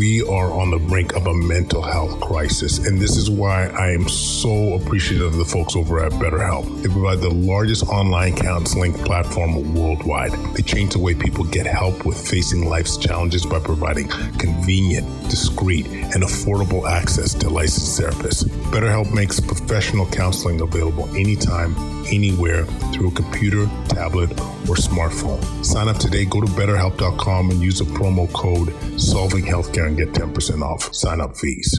we are on the brink of a mental health crisis. And this is why I am so appreciative of the folks over at BetterHelp. They provide the largest online counseling platform worldwide. They change the way people get help with facing life's challenges by providing convenient, discreet, and affordable access to licensed therapists. BetterHelp makes professional counseling available anytime, anywhere through a computer, tablet, or smartphone. Sign up today, go to betterhelp.com and use the promo code Solving Healthcare and get 10% off sign up fees.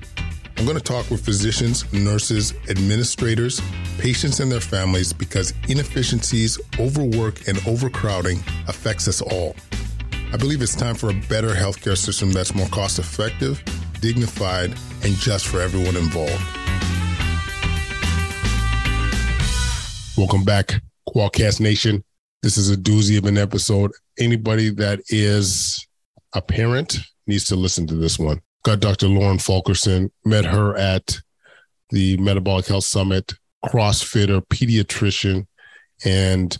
I'm going to talk with physicians, nurses, administrators, patients, and their families because inefficiencies, overwork, and overcrowding affects us all. I believe it's time for a better healthcare system that's more cost effective, dignified, and just for everyone involved. Welcome back, Quadcast Nation. This is a doozy of an episode. Anybody that is a parent needs to listen to this one. Got Dr. Lauren Fulkerson, met her at the Metabolic Health Summit, CrossFitter, pediatrician, and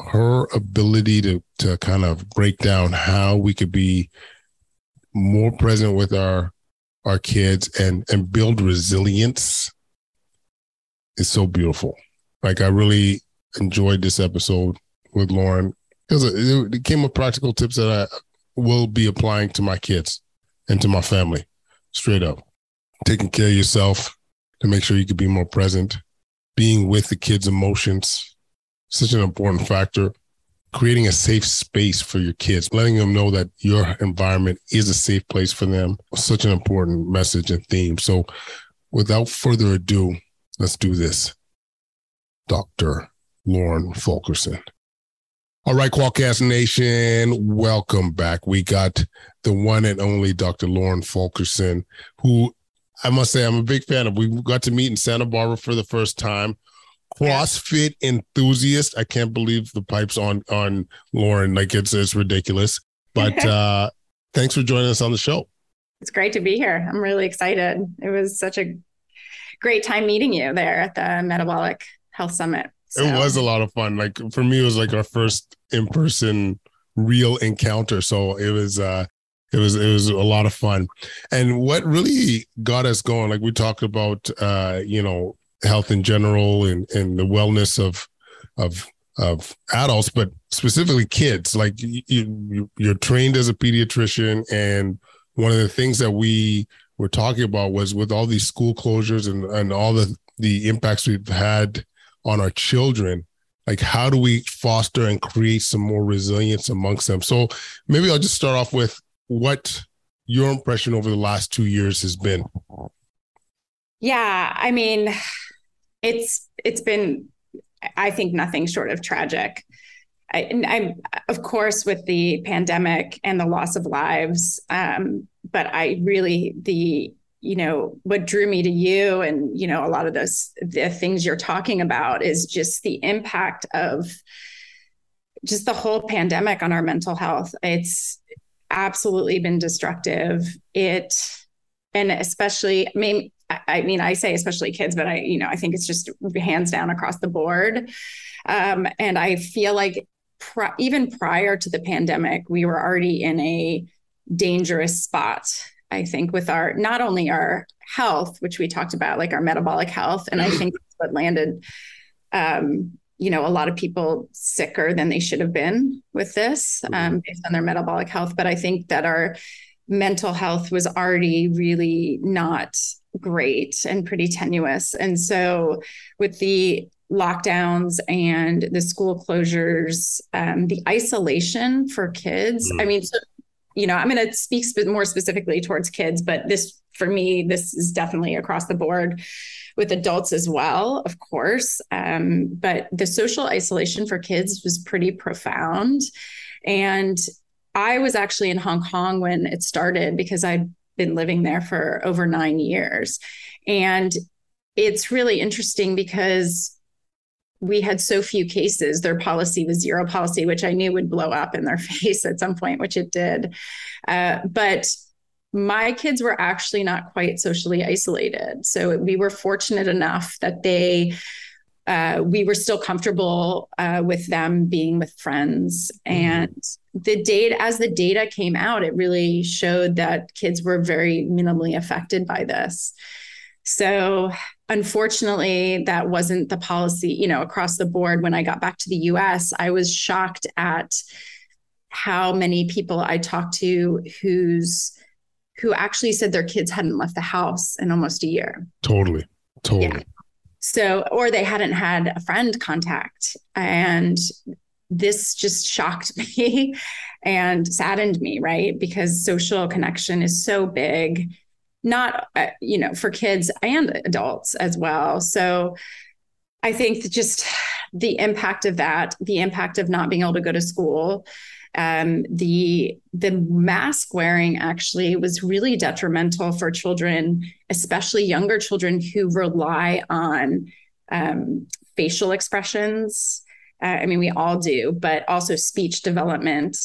her ability to to kind of break down how we could be more present with our our kids and and build resilience is so beautiful. Like I really enjoyed this episode with Lauren because it, it came with practical tips that I will be applying to my kids and to my family. Straight up, taking care of yourself to make sure you can be more present, being with the kids' emotions, such an important factor. Creating a safe space for your kids, letting them know that your environment is a safe place for them, such an important message and theme. So, without further ado, let's do this. Dr. Lauren Fulkerson. All right, Quadcast Nation, welcome back. We got the one and only Dr. Lauren Fulkerson, who I must say I'm a big fan of. We got to meet in Santa Barbara for the first time. CrossFit enthusiast. I can't believe the pipes on on Lauren. Like it's it's ridiculous. But uh thanks for joining us on the show. It's great to be here. I'm really excited. It was such a great time meeting you there at the Metabolic Health Summit. So. It was a lot of fun. Like for me, it was like our first in person real encounter. So it was uh it was it was a lot of fun. And what really got us going, like we talked about uh, you know, health in general and, and the wellness of of of adults, but specifically kids. Like you, you you're trained as a pediatrician, and one of the things that we were talking about was with all these school closures and and all the the impacts we've had on our children like how do we foster and create some more resilience amongst them? So maybe i'll just start off with what your impression over the last two years has been. Yeah i mean it's it's been i think nothing short of tragic. I, am of course with the pandemic and the loss of lives um, but i really the you know what drew me to you and you know a lot of those the things you're talking about is just the impact of just the whole pandemic on our mental health it's absolutely been destructive it and especially i mean I mean, I say especially kids, but I, you know, I think it's just hands down across the board. Um, and I feel like even prior to the pandemic, we were already in a dangerous spot I think, with our not only our health, which we talked about, like our metabolic health, and I think what landed, um, you know, a lot of people sicker than they should have been with this, um, based on their metabolic health. But I think that our mental health was already really not great and pretty tenuous. And so, with the lockdowns and the school closures, um, the isolation for kids, mm. I mean, so, you know, I'm going to speak sp- more specifically towards kids, but this, for me, this is definitely across the board with adults as well, of course. Um, but the social isolation for kids was pretty profound. And I was actually in Hong Kong when it started because I'd been living there for over nine years. And it's really interesting because we had so few cases. Their policy was zero policy, which I knew would blow up in their face at some point, which it did. Uh, but my kids were actually not quite socially isolated. So we were fortunate enough that they uh, we were still comfortable uh, with them being with friends. Mm-hmm. And the data, as the data came out, it really showed that kids were very minimally affected by this. So, unfortunately, that wasn't the policy, you know, across the board. When I got back to the US, I was shocked at how many people I talked to whose who actually said their kids hadn't left the house in almost a year. Totally. Totally. Yeah. So, or they hadn't had a friend contact. And this just shocked me and saddened me, right? Because social connection is so big, not, uh, you know, for kids and adults as well. So, I think just the impact of that, the impact of not being able to go to school, um, the the mask wearing actually was really detrimental for children, especially younger children who rely on um, facial expressions. Uh, I mean, we all do, but also speech development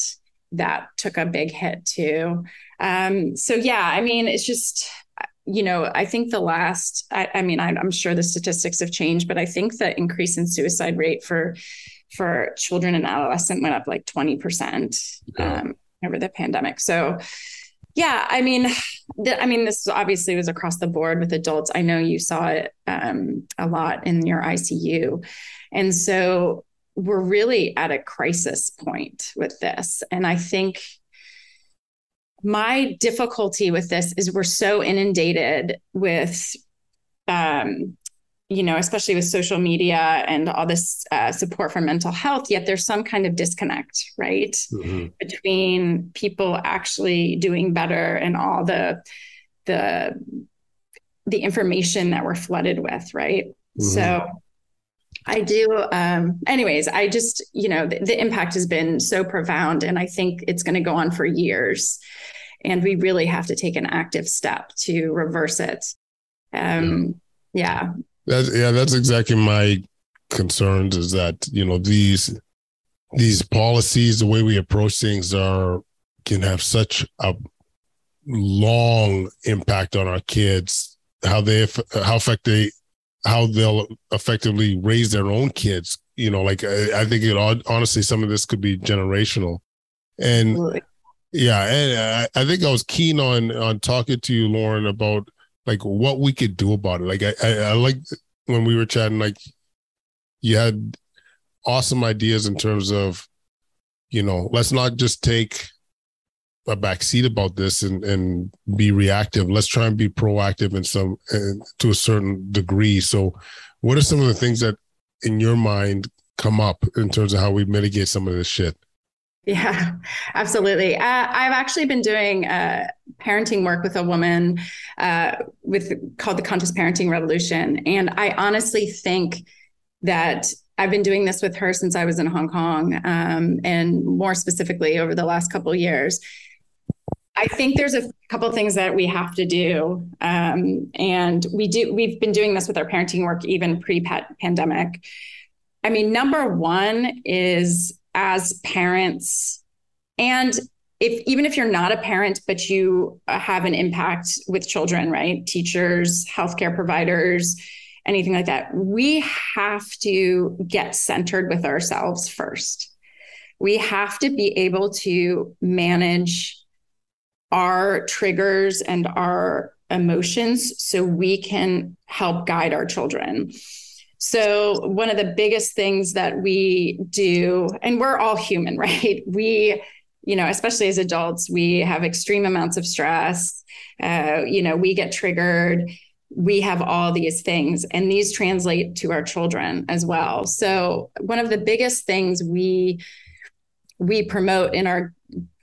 that took a big hit too. Um, so yeah, I mean, it's just you know, I think the last, I, I mean, I, I'm sure the statistics have changed, but I think the increase in suicide rate for for children and adolescent went up like 20% um, over the pandemic. So yeah, I mean, th- I mean, this obviously was across the board with adults. I know you saw it um, a lot in your ICU. And so we're really at a crisis point with this. And I think my difficulty with this is we're so inundated with um, you know, especially with social media and all this uh, support for mental health, yet there's some kind of disconnect, right, mm-hmm. between people actually doing better and all the the the information that we're flooded with, right? Mm-hmm. So I do. Um, anyways, I just, you know, the, the impact has been so profound, and I think it's going to go on for years. And we really have to take an active step to reverse it. Um, yeah. yeah. That's yeah, that's exactly my concerns is that, you know, these these policies, the way we approach things are can have such a long impact on our kids, how they how affect they how they'll effectively raise their own kids. You know, like I, I think it honestly, some of this could be generational, and yeah, and I, I think I was keen on on talking to you, Lauren, about like what we could do about it. Like I, I, I like when we were chatting, like you had awesome ideas in terms of, you know, let's not just take a backseat about this and, and be reactive. Let's try and be proactive in some to a certain degree. So, what are some of the things that in your mind come up in terms of how we mitigate some of this shit? Yeah, absolutely. Uh, I've actually been doing uh, parenting work with a woman uh, with called the Conscious Parenting Revolution, and I honestly think that I've been doing this with her since I was in Hong Kong, um, and more specifically over the last couple of years. I think there's a couple things that we have to do, um, and we do. We've been doing this with our parenting work even pre-pandemic. I mean, number one is as parents and if even if you're not a parent but you uh, have an impact with children right teachers healthcare providers anything like that we have to get centered with ourselves first we have to be able to manage our triggers and our emotions so we can help guide our children so, one of the biggest things that we do, and we're all human, right? We you know, especially as adults, we have extreme amounts of stress. Uh, you know, we get triggered. We have all these things, and these translate to our children as well. So, one of the biggest things we we promote in our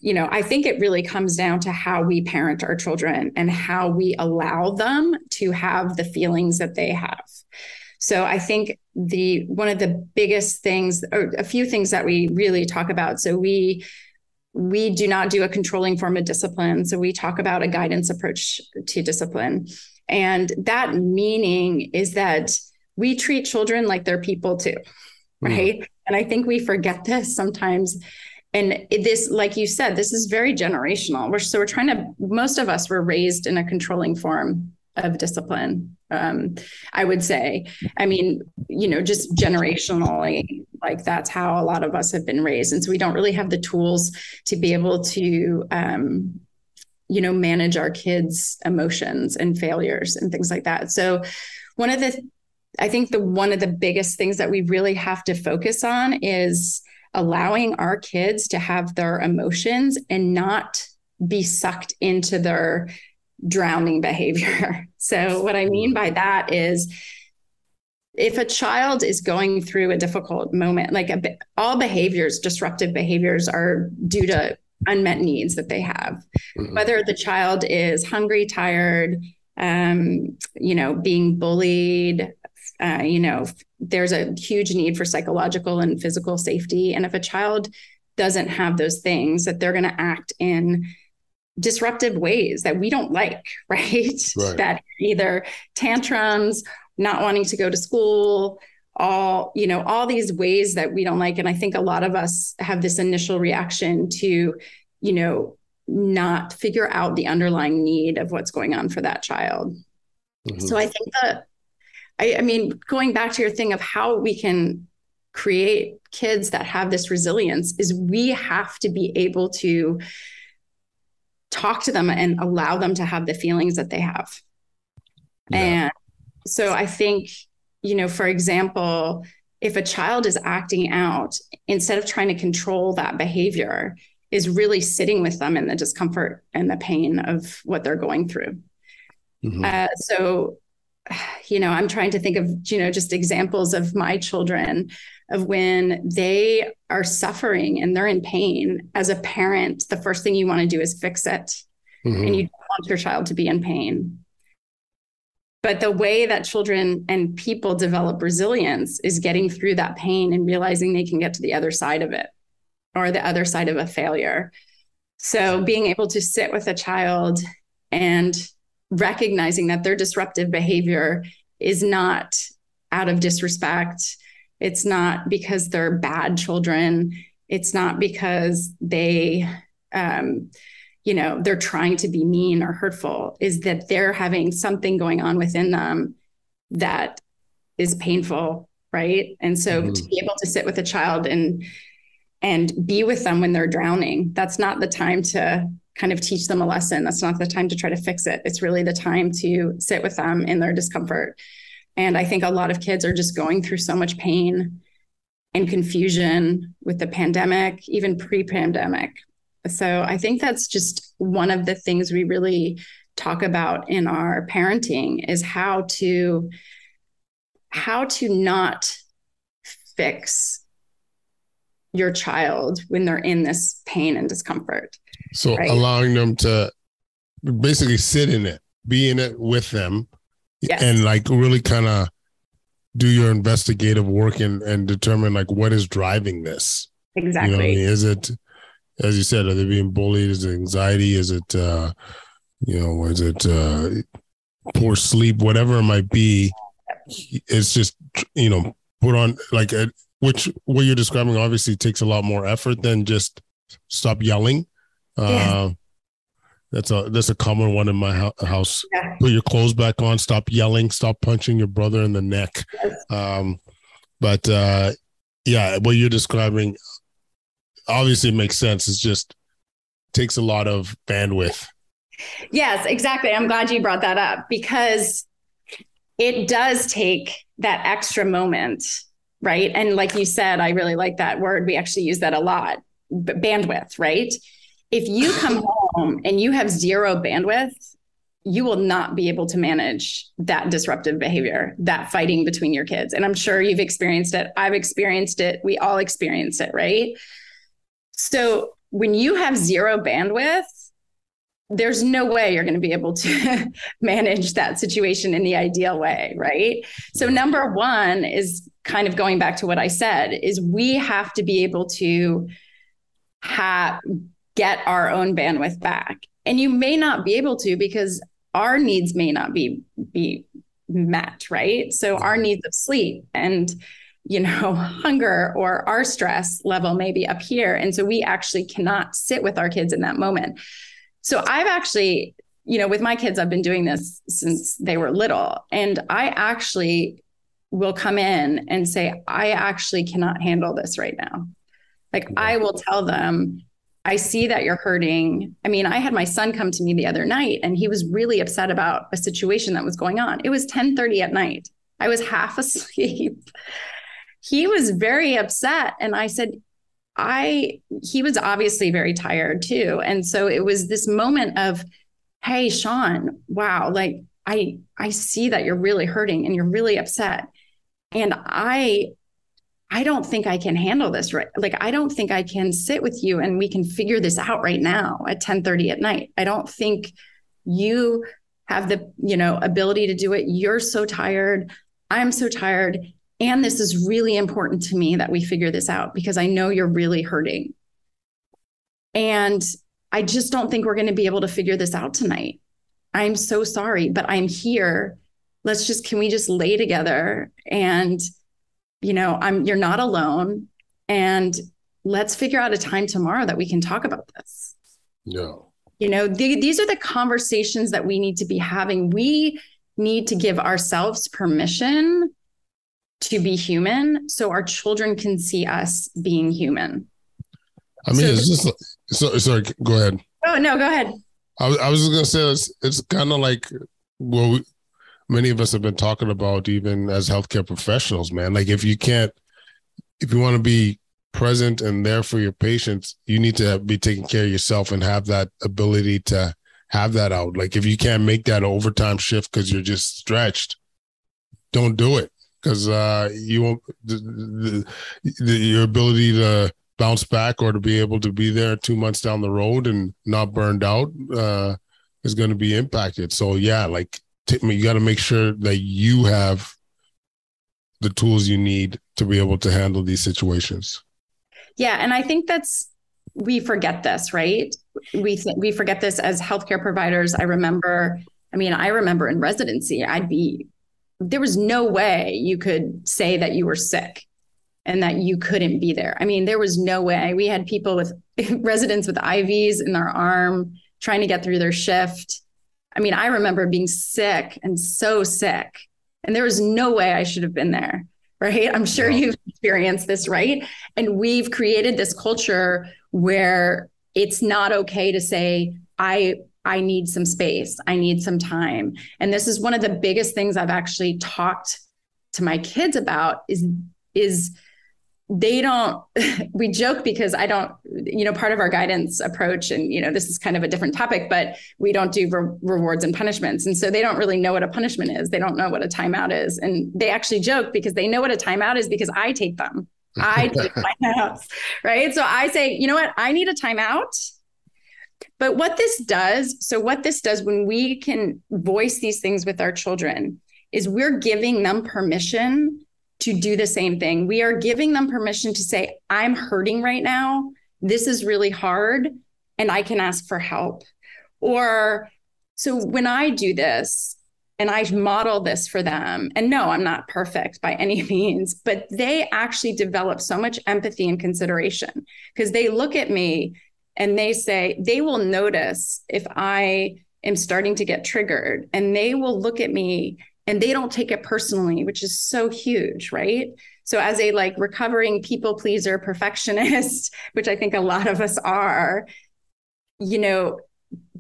you know, I think it really comes down to how we parent our children and how we allow them to have the feelings that they have. So I think the one of the biggest things or a few things that we really talk about so we we do not do a controlling form of discipline so we talk about a guidance approach to discipline and that meaning is that we treat children like they're people too hmm. right mm. and i think we forget this sometimes and this like you said this is very generational. We're so we're trying to most of us were raised in a controlling form of discipline um, i would say. I mean you know just generationally like that's how a lot of us have been raised. And so we don't really have the tools to be able to um, you know manage our kids emotions and failures and things like that. So one of the i think the one of the biggest things that we really have to focus on is allowing our kids to have their emotions and not be sucked into their drowning behavior. So, what I mean by that is if a child is going through a difficult moment, like a, all behaviors, disruptive behaviors are due to unmet needs that they have, mm-hmm. whether the child is hungry, tired, um, you know, being bullied, uh, you know, there's a huge need for psychological and physical safety. And if a child doesn't have those things, that they're going to act in disruptive ways that we don't like, right? right? That either tantrums, not wanting to go to school, all, you know, all these ways that we don't like. And I think a lot of us have this initial reaction to, you know, not figure out the underlying need of what's going on for that child. Mm-hmm. So I think that I, I mean, going back to your thing of how we can create kids that have this resilience is we have to be able to talk to them and allow them to have the feelings that they have. Yeah. And so I think, you know, for example, if a child is acting out, instead of trying to control that behavior, is really sitting with them in the discomfort and the pain of what they're going through. Mm-hmm. Uh, so you know, I'm trying to think of, you know, just examples of my children of when they are suffering and they're in pain. As a parent, the first thing you want to do is fix it. Mm-hmm. And you don't want your child to be in pain. But the way that children and people develop resilience is getting through that pain and realizing they can get to the other side of it or the other side of a failure. So being able to sit with a child and recognizing that their disruptive behavior is not out of disrespect. It's not because they're bad children. It's not because they, um, you know, they're trying to be mean or hurtful, is that they're having something going on within them that is painful. Right. And so mm-hmm. to be able to sit with a child and, and be with them when they're drowning, that's not the time to kind of teach them a lesson. That's not the time to try to fix it. It's really the time to sit with them in their discomfort. And I think a lot of kids are just going through so much pain and confusion with the pandemic, even pre pandemic. So I think that's just one of the things we really talk about in our parenting is how to how to not fix your child when they're in this pain and discomfort so right? allowing them to basically sit in it, be in it with them, yes. and like really kind of do your investigative work and, and determine like what is driving this. Exactly. You know I mean? Is it, as you said, are they being bullied? Is it anxiety? Is it, uh, you know, is it uh, poor sleep? Whatever it might be, it's just, you know, put on like, a, which what you're describing obviously takes a lot more effort than just stop yelling yeah. Uh, that's a that's a common one in my house. Yeah. Put your clothes back on. Stop yelling. Stop punching your brother in the neck. Yes. Um, but uh, yeah, what you're describing obviously makes sense. It's just takes a lot of bandwidth. Yes, exactly. I'm glad you brought that up because it does take that extra moment, right? And like you said, I really like that word. We actually use that a lot bandwidth, right? If you come home and you have zero bandwidth, you will not be able to manage that disruptive behavior, that fighting between your kids. And I'm sure you've experienced it. I've experienced it. We all experience it, right? So when you have zero bandwidth, there's no way you're going to be able to manage that situation in the ideal way, right? So number 1 is kind of going back to what I said is we have to be able to have get our own bandwidth back. And you may not be able to because our needs may not be be met, right? So our needs of sleep and you know hunger or our stress level may be up here and so we actually cannot sit with our kids in that moment. So I've actually you know with my kids I've been doing this since they were little and I actually will come in and say I actually cannot handle this right now. Like I will tell them I see that you're hurting. I mean, I had my son come to me the other night and he was really upset about a situation that was going on. It was 10:30 at night. I was half asleep. he was very upset and I said I he was obviously very tired too. And so it was this moment of hey Sean, wow, like I I see that you're really hurting and you're really upset. And I I don't think I can handle this right. Like, I don't think I can sit with you and we can figure this out right now at 10 30 at night. I don't think you have the, you know, ability to do it. You're so tired. I'm so tired. And this is really important to me that we figure this out because I know you're really hurting. And I just don't think we're going to be able to figure this out tonight. I'm so sorry, but I'm here. Let's just, can we just lay together and you know, I'm you're not alone and let's figure out a time tomorrow that we can talk about this. Yeah. You know, the, these are the conversations that we need to be having. We need to give ourselves permission to be human so our children can see us being human. I mean, so, it's just so sorry, go ahead. Oh, no, go ahead. I, I was just going to say it's, it's kind of like, well, we, many of us have been talking about even as healthcare professionals, man. Like if you can't, if you want to be present and there for your patients, you need to be taking care of yourself and have that ability to have that out. Like if you can't make that overtime shift because you're just stretched, don't do it because uh, you won't. The, the, the, your ability to bounce back or to be able to be there two months down the road and not burned out uh, is going to be impacted. So yeah, like you got to make sure that you have the tools you need to be able to handle these situations. Yeah, and I think that's we forget this, right? We th- we forget this as healthcare providers. I remember, I mean, I remember in residency, I'd be there was no way you could say that you were sick and that you couldn't be there. I mean, there was no way. We had people with residents with IVs in their arm trying to get through their shift I mean, I remember being sick and so sick, and there was no way I should have been there. Right. I'm sure you've experienced this, right? And we've created this culture where it's not okay to say, I I need some space. I need some time. And this is one of the biggest things I've actually talked to my kids about is is they don't we joke because i don't you know part of our guidance approach and you know this is kind of a different topic but we don't do re- rewards and punishments. And so they don't really know what a punishment is. They don't know what a timeout is. And they actually joke because they know what a timeout is because i take them. I take timeouts right? So i say you know what? I need a timeout. But what this does so what this does when we can voice these things with our children is we're giving them permission to do the same thing. We are giving them permission to say, I'm hurting right now. This is really hard, and I can ask for help. Or, so when I do this and I model this for them, and no, I'm not perfect by any means, but they actually develop so much empathy and consideration because they look at me and they say, they will notice if I am starting to get triggered, and they will look at me and they don't take it personally which is so huge right so as a like recovering people pleaser perfectionist which i think a lot of us are you know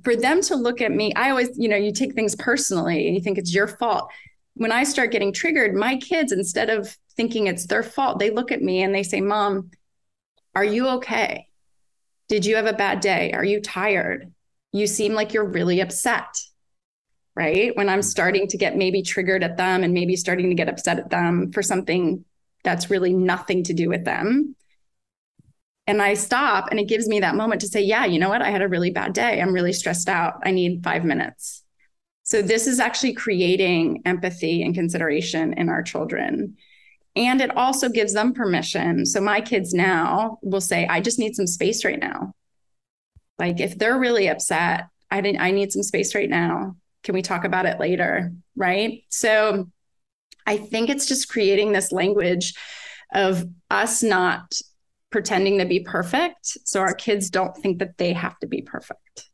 for them to look at me i always you know you take things personally and you think it's your fault when i start getting triggered my kids instead of thinking it's their fault they look at me and they say mom are you okay Did you have a bad day? Are you tired? You seem like you're really upset. Right. When I'm starting to get maybe triggered at them and maybe starting to get upset at them for something that's really nothing to do with them. And I stop and it gives me that moment to say, yeah, you know what? I had a really bad day. I'm really stressed out. I need five minutes. So this is actually creating empathy and consideration in our children. And it also gives them permission. So my kids now will say, I just need some space right now. Like if they're really upset, I didn't I need some space right now. Can we talk about it later? Right. So I think it's just creating this language of us not pretending to be perfect. So our kids don't think that they have to be perfect.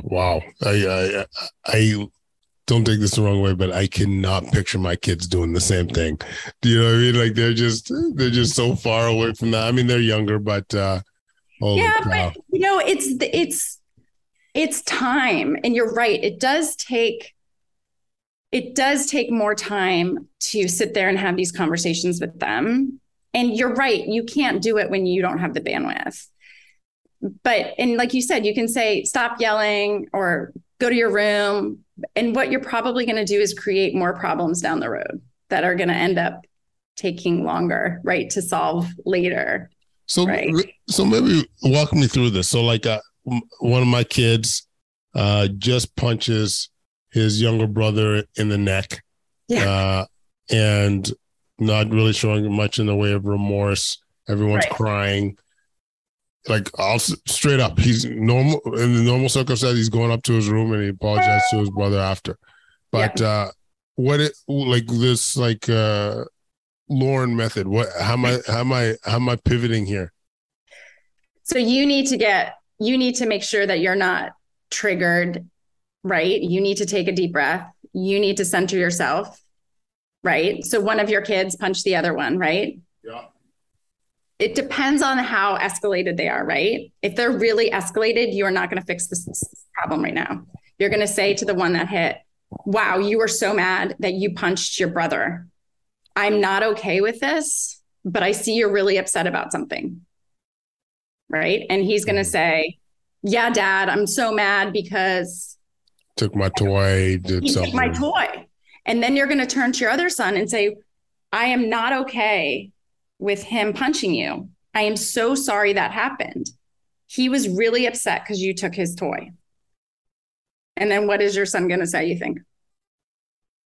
Wow. I, I, I don't take this the wrong way, but I cannot picture my kids doing the same thing. Do you know what I mean? Like they're just, they're just so far away from that. I mean, they're younger, but, uh, yeah, but you know, it's, it's, it's time and you're right. It does take, it does take more time to sit there and have these conversations with them. And you're right. You can't do it when you don't have the bandwidth but and like you said you can say stop yelling or go to your room. And what you're probably going to do is create more problems down the road that are going to end up taking longer, right, to solve later. So, right? so maybe walk me through this. So, like, uh, one of my kids uh, just punches his younger brother in the neck, yeah. uh, and not really showing much in the way of remorse. Everyone's right. crying like I'll straight up, he's normal in the normal circumstance. He's going up to his room and he apologized to his brother after. But yeah. uh, what it like this like uh, Lauren method? What how am I how am I how am I pivoting here? So you need to get you need to make sure that you're not triggered, right? You need to take a deep breath. You need to center yourself, right? So one of your kids punched the other one, right? Yeah it depends on how escalated they are, right? If they're really escalated, you are not going to fix this problem right now. You're going to say to the one that hit, Wow, you were so mad that you punched your brother. I'm not okay with this, but I see you're really upset about something. Right. And he's going to mm-hmm. say, Yeah, dad, I'm so mad because took my toy, did something. My toy. And then you're going to turn to your other son and say, I am not okay with him punching you. I am so sorry that happened. He was really upset because you took his toy. And then what is your son going to say, you think?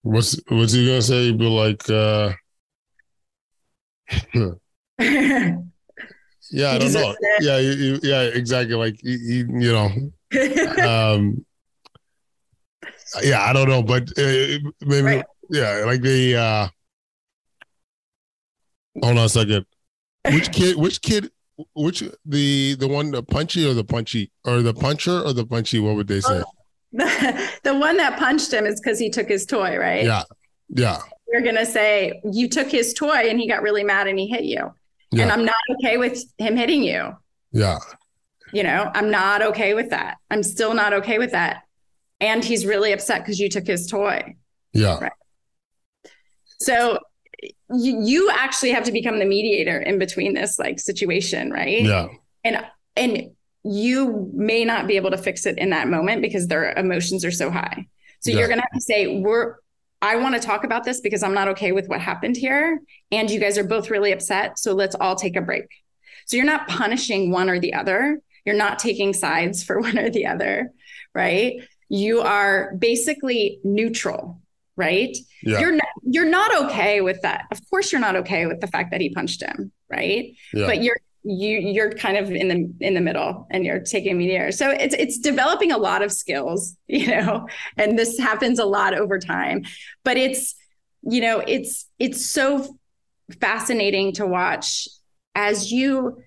What's what's he going to say? He'd be like, uh, yeah, I don't know. Yeah, yeah, exactly. Like, you, you know, um, yeah, I don't know, but uh, maybe, right. yeah, like the, uh, Hold on a second. Which kid? Which kid? Which the the one the punchy or the punchy or the puncher or the punchy? What would they say? The, the one that punched him is because he took his toy, right? Yeah, yeah. You're gonna say you took his toy and he got really mad and he hit you, yeah. and I'm not okay with him hitting you. Yeah. You know, I'm not okay with that. I'm still not okay with that. And he's really upset because you took his toy. Yeah. Right. So you, you actually have to become the mediator in between this like situation, right? Yeah. And and you may not be able to fix it in that moment because their emotions are so high. So yeah. you're gonna have to say, we're I want to talk about this because I'm not okay with what happened here. And you guys are both really upset. So let's all take a break. So you're not punishing one or the other. You're not taking sides for one or the other, right? You are basically neutral right? Yeah. You're not you're not okay with that. Of course you're not okay with the fact that he punched him, right? Yeah. But you're you you're kind of in the in the middle and you're taking mediator. So it's it's developing a lot of skills, you know, and this happens a lot over time. But it's you know, it's it's so fascinating to watch as you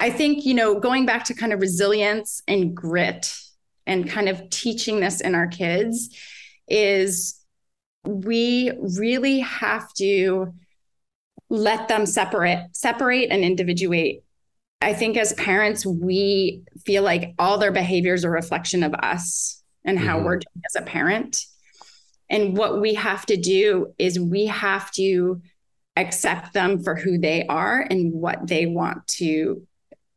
I think, you know, going back to kind of resilience and grit and kind of teaching this in our kids is we really have to let them separate separate and individuate i think as parents we feel like all their behaviors are a reflection of us and how mm-hmm. we're doing as a parent and what we have to do is we have to accept them for who they are and what they want to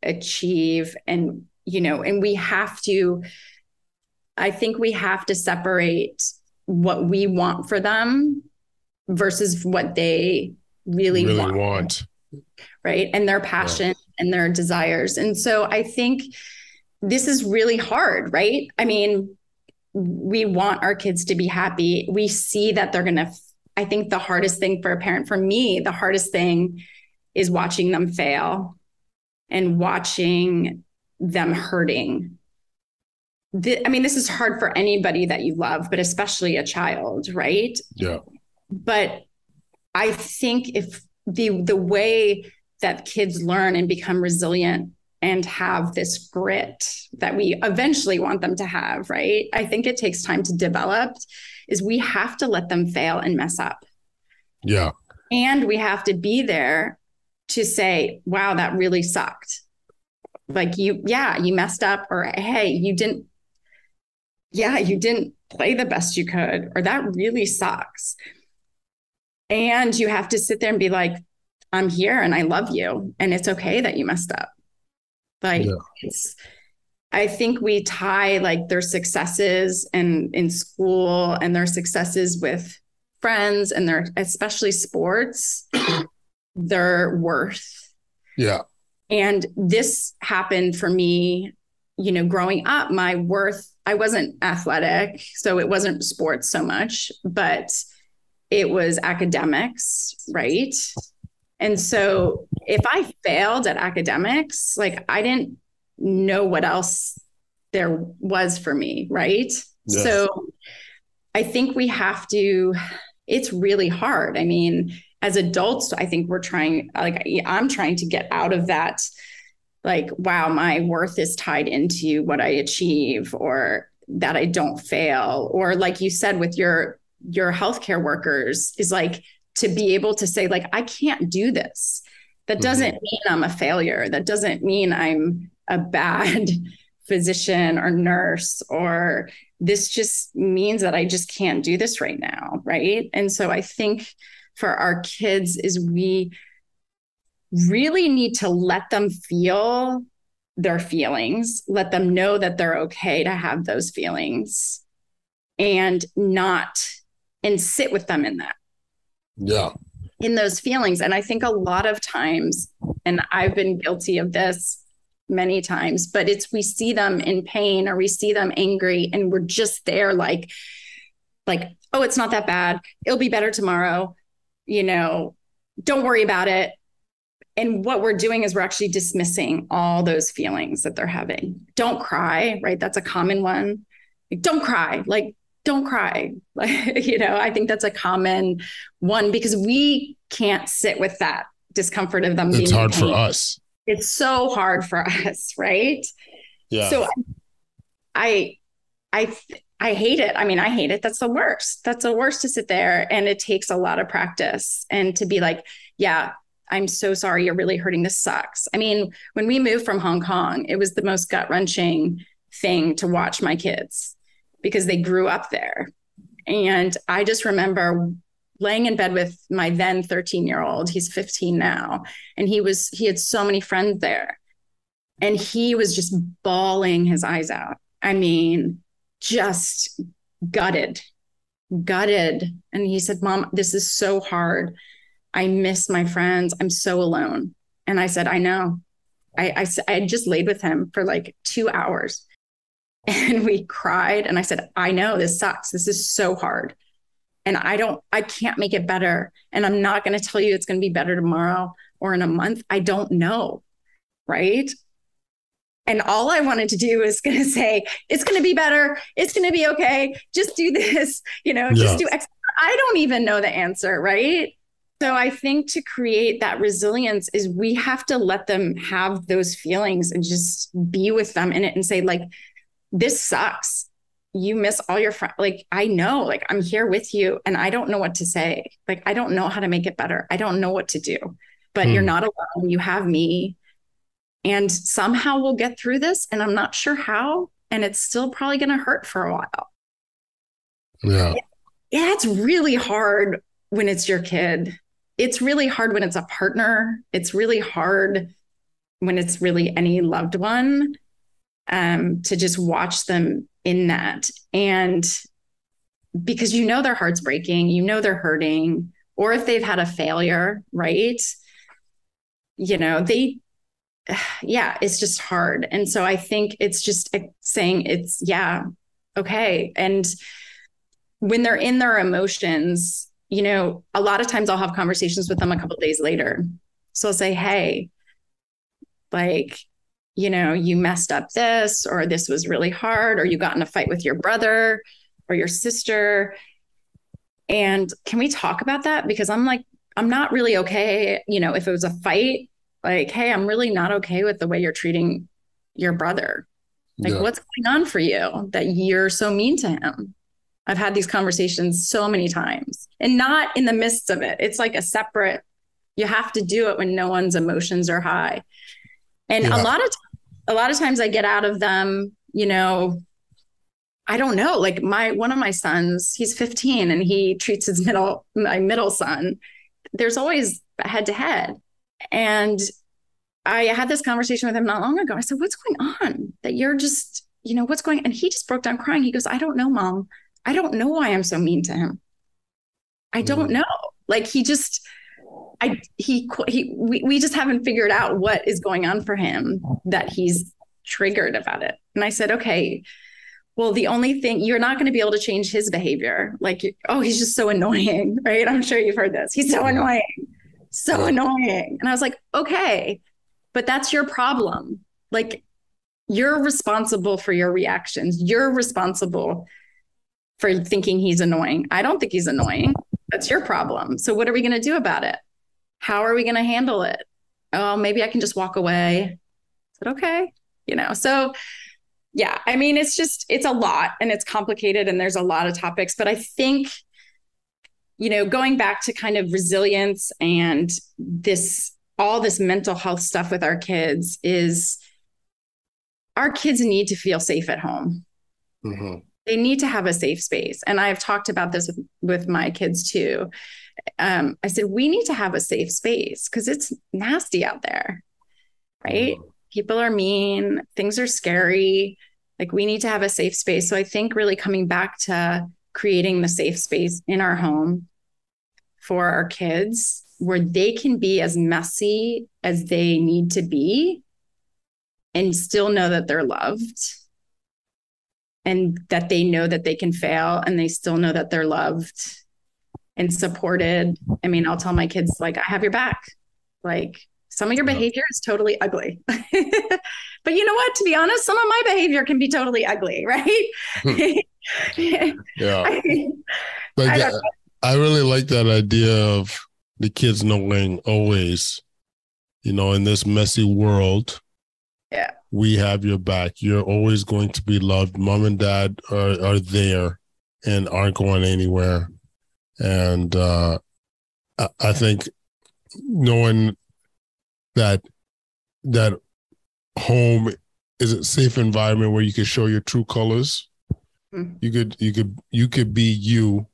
achieve and you know and we have to i think we have to separate what we want for them versus what they really, really want, want. right and their passion yeah. and their desires and so i think this is really hard right i mean we want our kids to be happy we see that they're going to i think the hardest thing for a parent for me the hardest thing is watching them fail and watching them hurting the, I mean, this is hard for anybody that you love, but especially a child, right? Yeah. But I think if the the way that kids learn and become resilient and have this grit that we eventually want them to have, right? I think it takes time to develop is we have to let them fail and mess up. Yeah. And we have to be there to say, wow, that really sucked. Like you, yeah, you messed up, or hey, you didn't yeah, you didn't play the best you could, or that really sucks. And you have to sit there and be like, I'm here and I love you. And it's okay that you messed up. Like, yeah. it's, I think we tie like their successes and in school and their successes with friends and their especially sports, their worth. Yeah. And this happened for me, you know, growing up, my worth I wasn't athletic, so it wasn't sports so much, but it was academics, right? And so if I failed at academics, like I didn't know what else there was for me, right? Yes. So I think we have to, it's really hard. I mean, as adults, I think we're trying, like, I'm trying to get out of that like, wow, my worth is tied into what I achieve or that I don't fail. Or like you said with your your healthcare workers, is like to be able to say, like, I can't do this. That mm-hmm. doesn't mm-hmm. mean I'm a failure. That doesn't mean I'm a bad physician or nurse or this just means that I just can't do this right now. Right. And so I think for our kids is we really need to let them feel their feelings, let them know that they're okay to have those feelings and not and sit with them in that. Yeah. In those feelings. And I think a lot of times, and I've been guilty of this many times, but it's we see them in pain or we see them angry and we're just there like, like, oh, it's not that bad. It'll be better tomorrow. You know, don't worry about it and what we're doing is we're actually dismissing all those feelings that they're having. Don't cry, right? That's a common one. Like, don't cry. Like, don't cry. Like, you know, I think that's a common one because we can't sit with that discomfort of them. It's hard for us. It's so hard for us, right? Yeah. So I, I, I hate it. I mean, I hate it. That's the worst. That's the worst to sit there. And it takes a lot of practice and to be like, yeah, I'm so sorry. You're really hurting. This sucks. I mean, when we moved from Hong Kong, it was the most gut wrenching thing to watch my kids because they grew up there. And I just remember laying in bed with my then 13 year old. He's 15 now. And he was, he had so many friends there. And he was just bawling his eyes out. I mean, just gutted, gutted. And he said, Mom, this is so hard. I miss my friends. I'm so alone. And I said, I know. I, I, I just laid with him for like two hours and we cried. And I said, I know this sucks. This is so hard. And I don't, I can't make it better. And I'm not going to tell you it's going to be better tomorrow or in a month. I don't know. Right. And all I wanted to do is going to say, it's going to be better. It's going to be okay. Just do this, you know, yeah. just do X. I don't even know the answer. Right. So I think to create that resilience is we have to let them have those feelings and just be with them in it and say like this sucks. You miss all your friends. Like I know, like I'm here with you and I don't know what to say. Like I don't know how to make it better. I don't know what to do. But hmm. you're not alone. You have me. And somehow we'll get through this and I'm not sure how and it's still probably going to hurt for a while. Yeah. Yeah, it's really hard when it's your kid it's really hard when it's a partner. It's really hard when it's really any loved one um, to just watch them in that. And because you know their heart's breaking you know they're hurting or if they've had a failure right? You know they yeah it's just hard. And so i think it's just saying it's yeah okay. And when they're in their emotions you know a lot of times i'll have conversations with them a couple days later. So i'll say hey like you know you messed up this or this was really hard or you got in a fight with your brother or your sister. And can we talk about that? Because i'm like i'm not really okay you know if it was a fight like hey i'm really not okay with the way you're treating your brother. Like yeah. what's going on for you that you're so mean to him? I've had these conversations so many times and not in the midst of it. It's like a separate you have to do it when no one's emotions are high. And yeah. a lot of a lot of times i get out of them you know I don't know. Like my one of my sons, he's 15 and he treats his middle my middle son. There's always head to head. And I had this conversation with him not long ago. I said, "What's going on? That you're just, you know, what's going?" And he just broke down crying. He goes, "I don't know, mom. I don't know why I'm so mean to him. I don't mm. know. Like he just I he he we, we just haven't figured out what is going on for him that he's triggered about it." And I said, "Okay, well, the only thing you're not going to be able to change his behavior. Like, oh, he's just so annoying, right? I'm sure you've heard this. He's so annoying, so annoying. And I was like, okay, but that's your problem. Like, you're responsible for your reactions. You're responsible for thinking he's annoying. I don't think he's annoying. That's your problem. So, what are we going to do about it? How are we going to handle it? Oh, maybe I can just walk away. I said, okay. You know, so yeah, I mean, it's just, it's a lot and it's complicated and there's a lot of topics. But I think, you know, going back to kind of resilience and this, all this mental health stuff with our kids is our kids need to feel safe at home. Mm-hmm. They need to have a safe space. And I've talked about this with, with my kids too. Um, I said, we need to have a safe space because it's nasty out there, right? Mm-hmm people are mean, things are scary. Like we need to have a safe space. So I think really coming back to creating the safe space in our home for our kids where they can be as messy as they need to be and still know that they're loved and that they know that they can fail and they still know that they're loved and supported. I mean, I'll tell my kids, like, I have your back. Like, some of your behavior is totally ugly. but you know what? To be honest, some of my behavior can be totally ugly, right? yeah. I, I, uh, I really like that idea of the kids knowing always, you know, in this messy world, yeah, we have your back. You're always going to be loved. Mom and dad are, are there and aren't going anywhere. And uh, I think knowing that that home is a safe environment where you can show your true colors. Mm-hmm. You could you could you could be you.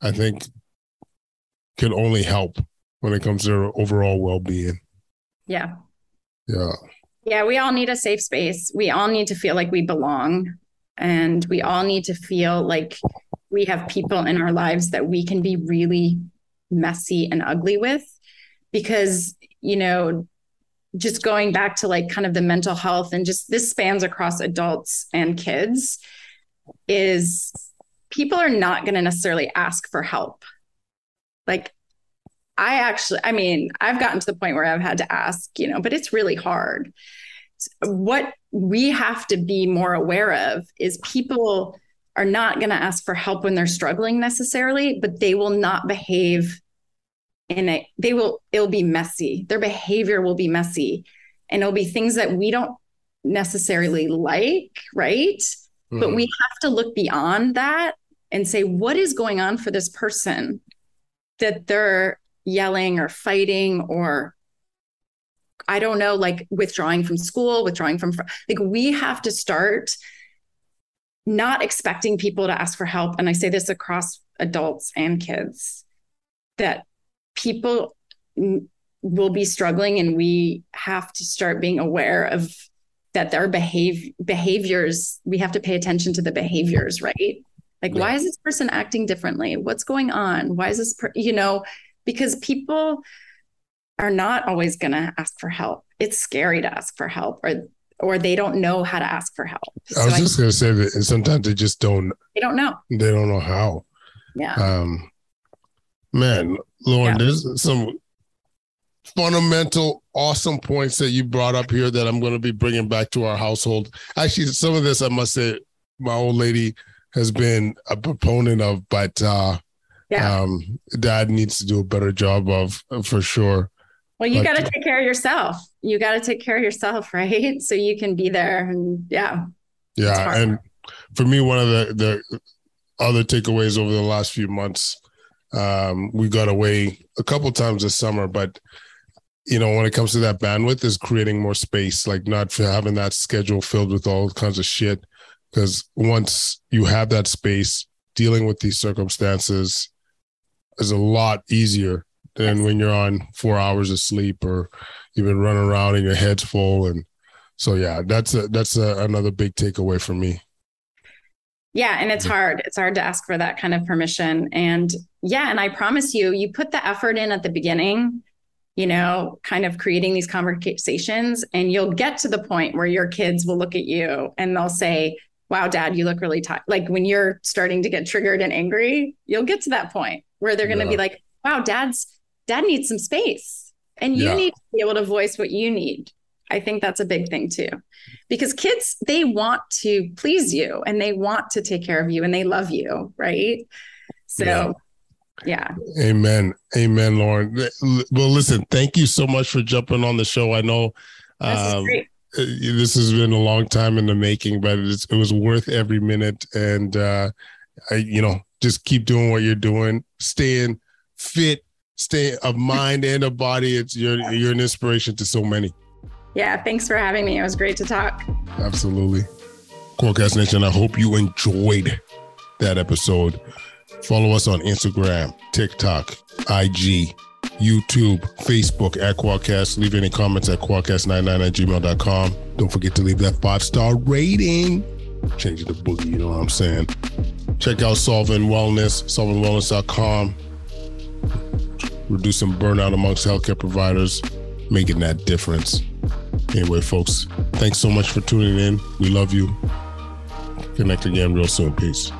I think can only help when it comes to overall well being. Yeah. Yeah. Yeah, we all need a safe space. We all need to feel like we belong. And we all need to feel like we have people in our lives that we can be really messy and ugly with because you know, just going back to like kind of the mental health and just this spans across adults and kids is people are not going to necessarily ask for help. Like, I actually, I mean, I've gotten to the point where I've had to ask, you know, but it's really hard. What we have to be more aware of is people are not going to ask for help when they're struggling necessarily, but they will not behave and it, they will it'll be messy. Their behavior will be messy. And it'll be things that we don't necessarily like right? Mm-hmm. but we have to look beyond that and say what is going on for this person that they're yelling or fighting or i don't know like withdrawing from school withdrawing from like we have to start not expecting people to ask for help and i say this across adults and kids that people will be struggling and we have to start being aware of that their behave behaviors we have to pay attention to the behaviors right like yeah. why is this person acting differently what's going on why is this per-? you know because people are not always going to ask for help it's scary to ask for help or or they don't know how to ask for help i was so just going to say that sometimes they just don't they don't know they don't know how yeah um man lauren yeah. there's some fundamental, awesome points that you brought up here that I'm going to be bringing back to our household. Actually, some of this, I must say, my old lady has been a proponent of, but uh, yeah. um, dad needs to do a better job of for sure. Well, you got to take care of yourself. You got to take care of yourself, right? So you can be there. And yeah. Yeah. And for me, one of the, the other takeaways over the last few months, um, we got away a couple times this summer, but you know, when it comes to that bandwidth, is creating more space, like not having that schedule filled with all kinds of shit. Because once you have that space, dealing with these circumstances is a lot easier than when you're on four hours of sleep or you've been running around and your head's full. And so, yeah, that's a, that's a, another big takeaway for me. Yeah, and it's hard. It's hard to ask for that kind of permission. And yeah, and I promise you, you put the effort in at the beginning you know, kind of creating these conversations. And you'll get to the point where your kids will look at you and they'll say, Wow, dad, you look really tired. Like when you're starting to get triggered and angry, you'll get to that point where they're going to yeah. be like, Wow, dad's dad needs some space. And you yeah. need to be able to voice what you need. I think that's a big thing too. Because kids, they want to please you and they want to take care of you and they love you. Right. So, yeah. Yeah. Amen. Amen, Lauren. Well, listen, thank you so much for jumping on the show. I know um, this has been a long time in the making, but it was worth every minute. And, uh, I, you know, just keep doing what you're doing, staying fit, stay of mind and of body. It's you're, you're an inspiration to so many. Yeah. Thanks for having me. It was great to talk. Absolutely. Quadcast Nation, I hope you enjoyed that episode. Follow us on Instagram, TikTok, IG, YouTube, Facebook at Quadcast. Leave any comments at quadcast99 at gmail.com. Don't forget to leave that five star rating. Change the boogie, you know what I'm saying? Check out Solving Wellness, solvingwellness.com. Reducing burnout amongst healthcare providers, making that difference. Anyway, folks, thanks so much for tuning in. We love you. Connect again real soon. Peace.